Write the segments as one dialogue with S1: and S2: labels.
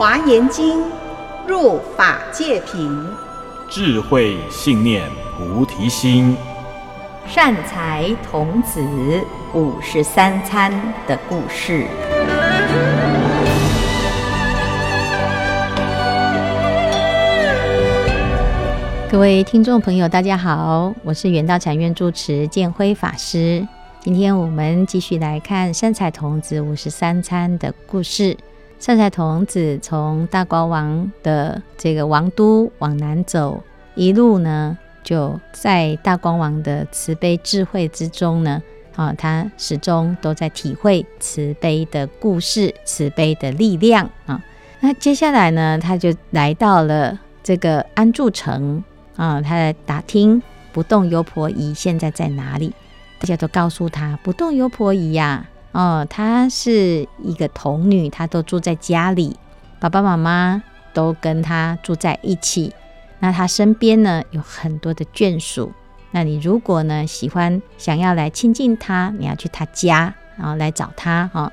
S1: 华严经，入法界品，
S2: 智慧信念菩提心，
S3: 善财童子五十三参的故事。各位听众朋友，大家好，我是圆道禅院住持建辉法师。今天我们继续来看善财童子五十三参的故事。善财童子从大光王的这个王都往南走，一路呢就在大光王的慈悲智慧之中呢，啊，他始终都在体会慈悲的故事、慈悲的力量啊。那接下来呢，他就来到了这个安住城啊，他来打听不动优婆夷现在在哪里。大家都告诉他，不动优婆夷呀，哦，她是一个童女，她都住在家里，爸爸妈妈都跟她住在一起。那她身边呢有很多的眷属。那你如果呢喜欢想要来亲近她，你要去她家，然后来找她哈、哦。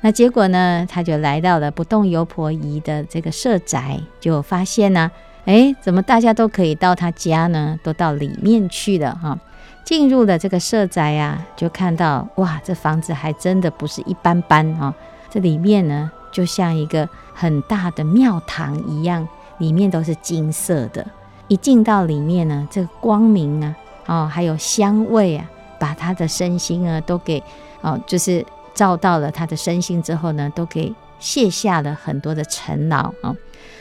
S3: 那结果呢，她就来到了不动油婆姨的这个舍宅，就发现呢，哎，怎么大家都可以到她家呢？都到里面去了哈。进入了这个舍宅啊，就看到哇，这房子还真的不是一般般哦。这里面呢，就像一个很大的庙堂一样，里面都是金色的。一进到里面呢，这个光明啊，哦，还有香味啊，把他的身心啊都给哦，就是照到了他的身心之后呢，都给卸下了很多的尘劳啊。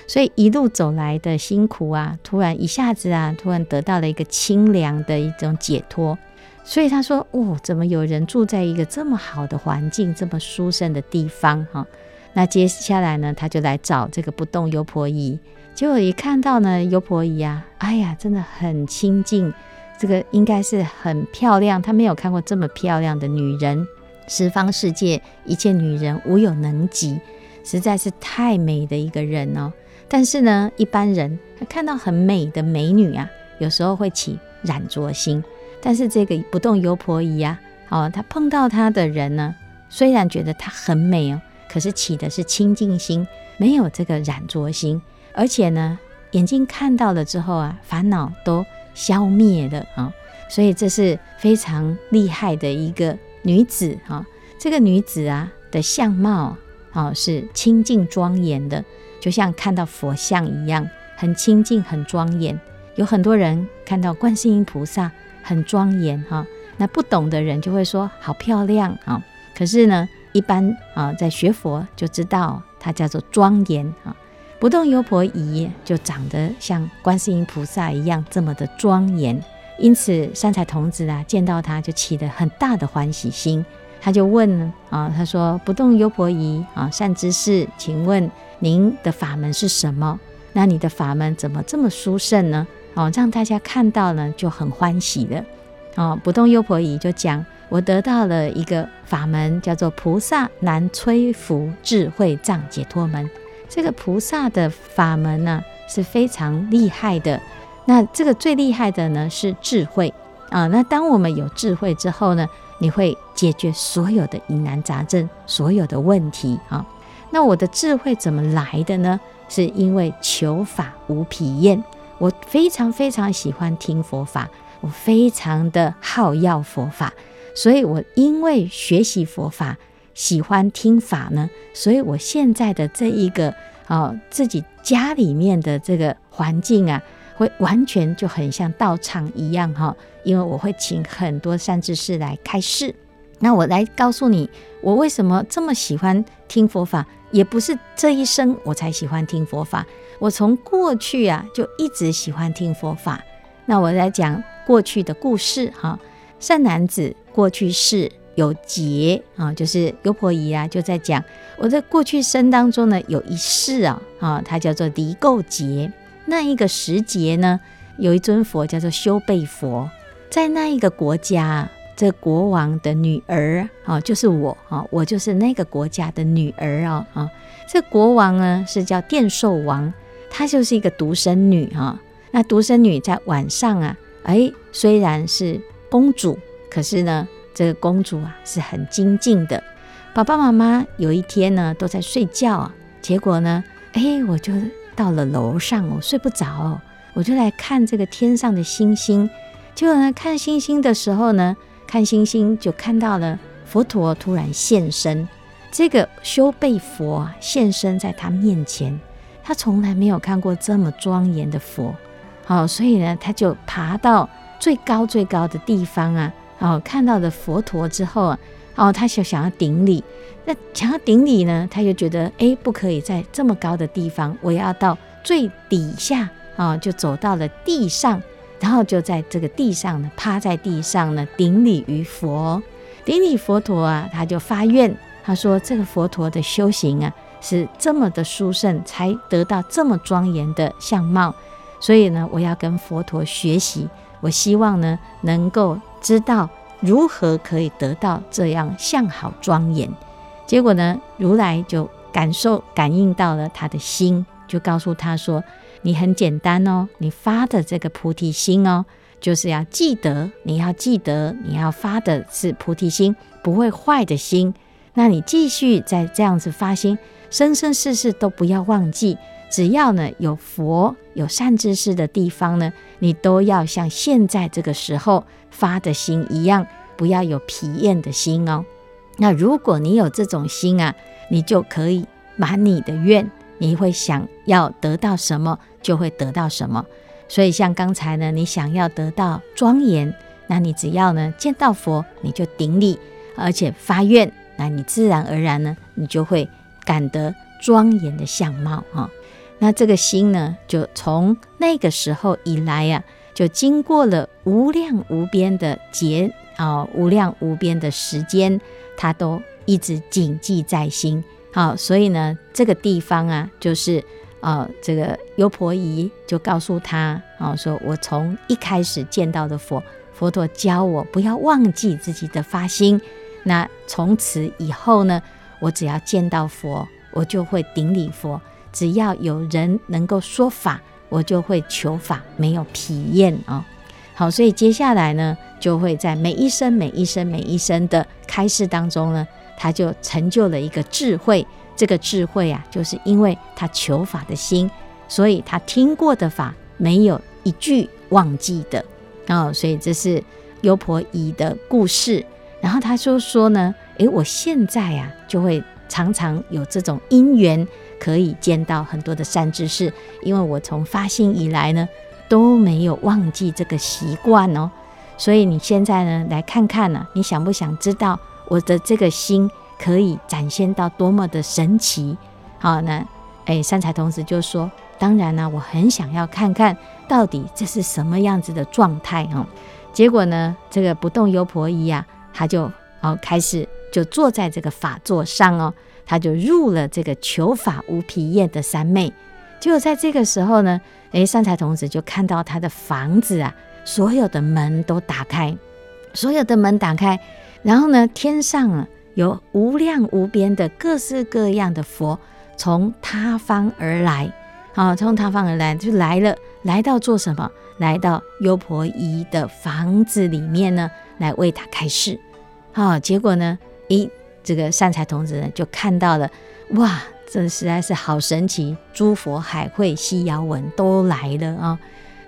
S3: 所以一路走来的辛苦啊，突然一下子啊，突然得到了一个清凉的一种解脱。所以他说：“哦，怎么有人住在一个这么好的环境、这么殊胜的地方？”哈，那接下来呢，他就来找这个不动优婆夷。结果一看到呢，优婆夷啊，哎呀，真的很清净，这个应该是很漂亮。他没有看过这么漂亮的女人，十方世界一切女人无有能及，实在是太美的一个人哦。但是呢，一般人他看到很美的美女啊，有时候会起染着心。但是这个不动油婆夷啊，哦，他碰到她的人呢，虽然觉得她很美哦，可是起的是清净心，没有这个染着心。而且呢，眼睛看到了之后啊，烦恼都消灭了啊，哦。所以这是非常厉害的一个女子哈，哦。这个女子啊的相貌啊，哦，是清净庄严的。就像看到佛像一样，很清净、很庄严。有很多人看到观世音菩萨很庄严哈，那不懂的人就会说好漂亮啊。可是呢，一般啊在学佛就知道它叫做庄严啊。不动优婆夷就长得像观世音菩萨一样这么的庄严，因此善财童子啊见到他就起了很大的欢喜心，他就问啊，他说：“不动优婆夷啊，善知识，请问。”您的法门是什么？那你的法门怎么这么殊胜呢？哦，让大家看到呢就很欢喜的。哦，不动优婆夷就讲，我得到了一个法门，叫做菩萨难摧伏智慧障解脱门。这个菩萨的法门呢是非常厉害的。那这个最厉害的呢是智慧啊。那当我们有智慧之后呢，你会解决所有的疑难杂症，所有的问题啊。那我的智慧怎么来的呢？是因为求法无疲厌，我非常非常喜欢听佛法，我非常的好要佛法，所以我因为学习佛法，喜欢听法呢，所以我现在的这一个哦，自己家里面的这个环境啊，会完全就很像道场一样哈，因为我会请很多善知识来开示。那我来告诉你，我为什么这么喜欢听佛法，也不是这一生我才喜欢听佛法，我从过去啊就一直喜欢听佛法。那我来讲过去的故事哈，善男子过去世有劫啊，就是优婆夷啊就在讲我在过去生当中呢有一世啊啊，它叫做离垢劫。那一个时节呢，有一尊佛叫做修备佛，在那一个国家。这国王的女儿啊，就是我啊，我就是那个国家的女儿啊啊！这国王呢是叫殿寿王，她就是一个独生女哈。那独生女在晚上啊，哎，虽然是公主，可是呢，这个公主啊是很精进的。爸爸妈妈有一天呢都在睡觉啊，结果呢，哎，我就到了楼上，我睡不着，我就来看这个天上的星星。结果呢，看星星的时候呢，看星星就看到了佛陀突然现身。这个修备佛啊，现身在他面前，他从来没有看过这么庄严的佛。好，所以呢，他就爬到最高最高的地方啊，哦，看到了佛陀之后啊，哦，他就想要顶礼。那想要顶礼呢，他就觉得，哎，不可以在这么高的地方，我要到最底下啊，就走到了地上。然后就在这个地上呢，趴在地上呢，顶礼于佛，顶礼佛陀啊，他就发愿，他说这个佛陀的修行啊，是这么的殊胜，才得到这么庄严的相貌，所以呢，我要跟佛陀学习，我希望呢，能够知道如何可以得到这样相好庄严。结果呢，如来就感受感应到了他的心，就告诉他说。你很简单哦，你发的这个菩提心哦，就是要记得，你要记得，你要发的是菩提心，不会坏的心。那你继续再这样子发心，生生世世都不要忘记。只要呢有佛有善知识的地方呢，你都要像现在这个时候发的心一样，不要有疲厌的心哦。那如果你有这种心啊，你就可以满你的愿。你会想要得到什么，就会得到什么。所以像刚才呢，你想要得到庄严，那你只要呢见到佛，你就顶礼，而且发愿，那你自然而然呢，你就会感得庄严的相貌啊。那这个心呢，就从那个时候以来呀、啊，就经过了无量无边的劫啊，无量无边的时间，它都一直谨记在心。好，所以呢，这个地方啊，就是呃，这个优婆夷就告诉他啊，说我从一开始见到的佛，佛陀教我不要忘记自己的发心。那从此以后呢，我只要见到佛，我就会顶礼佛；只要有人能够说法，我就会求法，没有疲厌啊。好，所以接下来呢，就会在每一生、每一生、每一生的开示当中呢。他就成就了一个智慧，这个智慧啊，就是因为他求法的心，所以他听过的法没有一句忘记的哦。所以这是优婆夷的故事。然后他就说呢，诶，我现在啊，就会常常有这种因缘，可以见到很多的善知识，因为我从发心以来呢，都没有忘记这个习惯哦。所以你现在呢，来看看呢，你想不想知道？我的这个心可以展现到多么的神奇，好，那哎，善财童子就说：“当然呢，我很想要看看到底这是什么样子的状态哦。”结果呢，这个不动优婆夷啊，他就哦开始就坐在这个法座上哦，他就入了这个求法无疲厌的三昧。结果在这个时候呢，哎，善财童子就看到他的房子啊，所有的门都打开，所有的门打开。然后呢，天上啊有无量无边的各式各样的佛从他方而来，啊，从他方而来就来了，来到做什么？来到优婆夷的房子里面呢，来为他开示。啊，结果呢，咦，这个善财童子呢就看到了，哇，这实在是好神奇，诸佛海会悉遥闻都来了啊。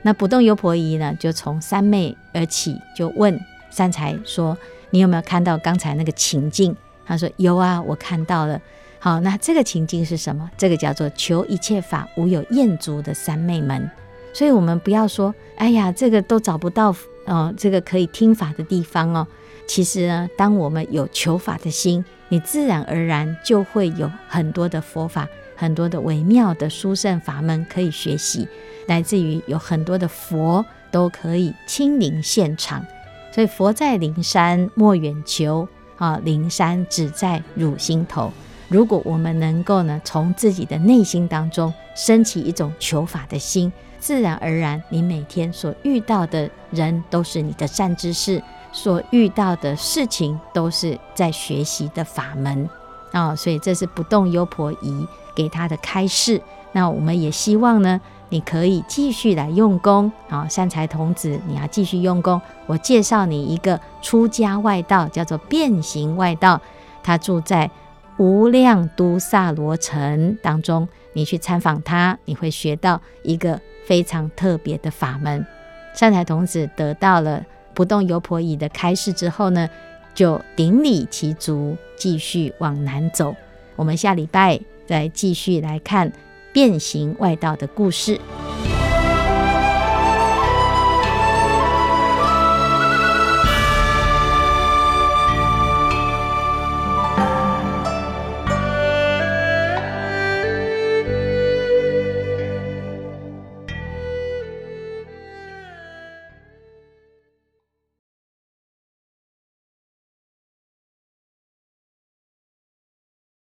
S3: 那不动优婆夷呢，就从三昧而起，就问善财说。你有没有看到刚才那个情境？他说有啊，我看到了。好，那这个情境是什么？这个叫做求一切法无有厌足的三昧门。所以，我们不要说，哎呀，这个都找不到哦，这个可以听法的地方哦。其实呢，当我们有求法的心，你自然而然就会有很多的佛法，很多的微妙的殊胜法门可以学习，来自于有很多的佛都可以亲临现场。所以佛在灵山莫远求啊，灵山只在汝心头。如果我们能够呢，从自己的内心当中升起一种求法的心，自然而然，你每天所遇到的人都是你的善知识，所遇到的事情都是在学习的法门啊。所以这是不动优婆夷给他的开示。那我们也希望呢。你可以继续来用功啊，善财童子，你要继续用功。我介绍你一个出家外道，叫做变形外道，他住在无量都萨罗城当中，你去参访他，你会学到一个非常特别的法门。善财童子得到了不动游婆夷的开示之后呢，就顶礼其足，继续往南走。我们下礼拜再继续来看变形外道的故事。